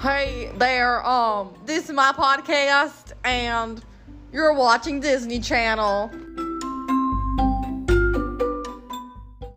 Hey there, um, this is my podcast, and you're watching Disney Channel.